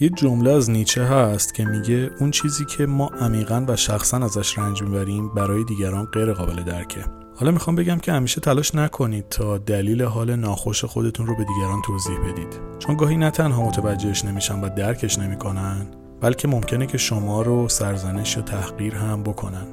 یه جمله از نیچه هست که میگه اون چیزی که ما عمیقا و شخصا ازش رنج می‌بریم برای دیگران غیر قابل درکه. حالا می‌خوام بگم که همیشه تلاش نکنید تا دلیل حال ناخوش خودتون رو به دیگران توضیح بدید. چون گاهی نه تنها متوجهش نمیشن و درکش نمی‌کنن بلکه ممکنه که شما رو سرزنش و تحقیر هم بکنن.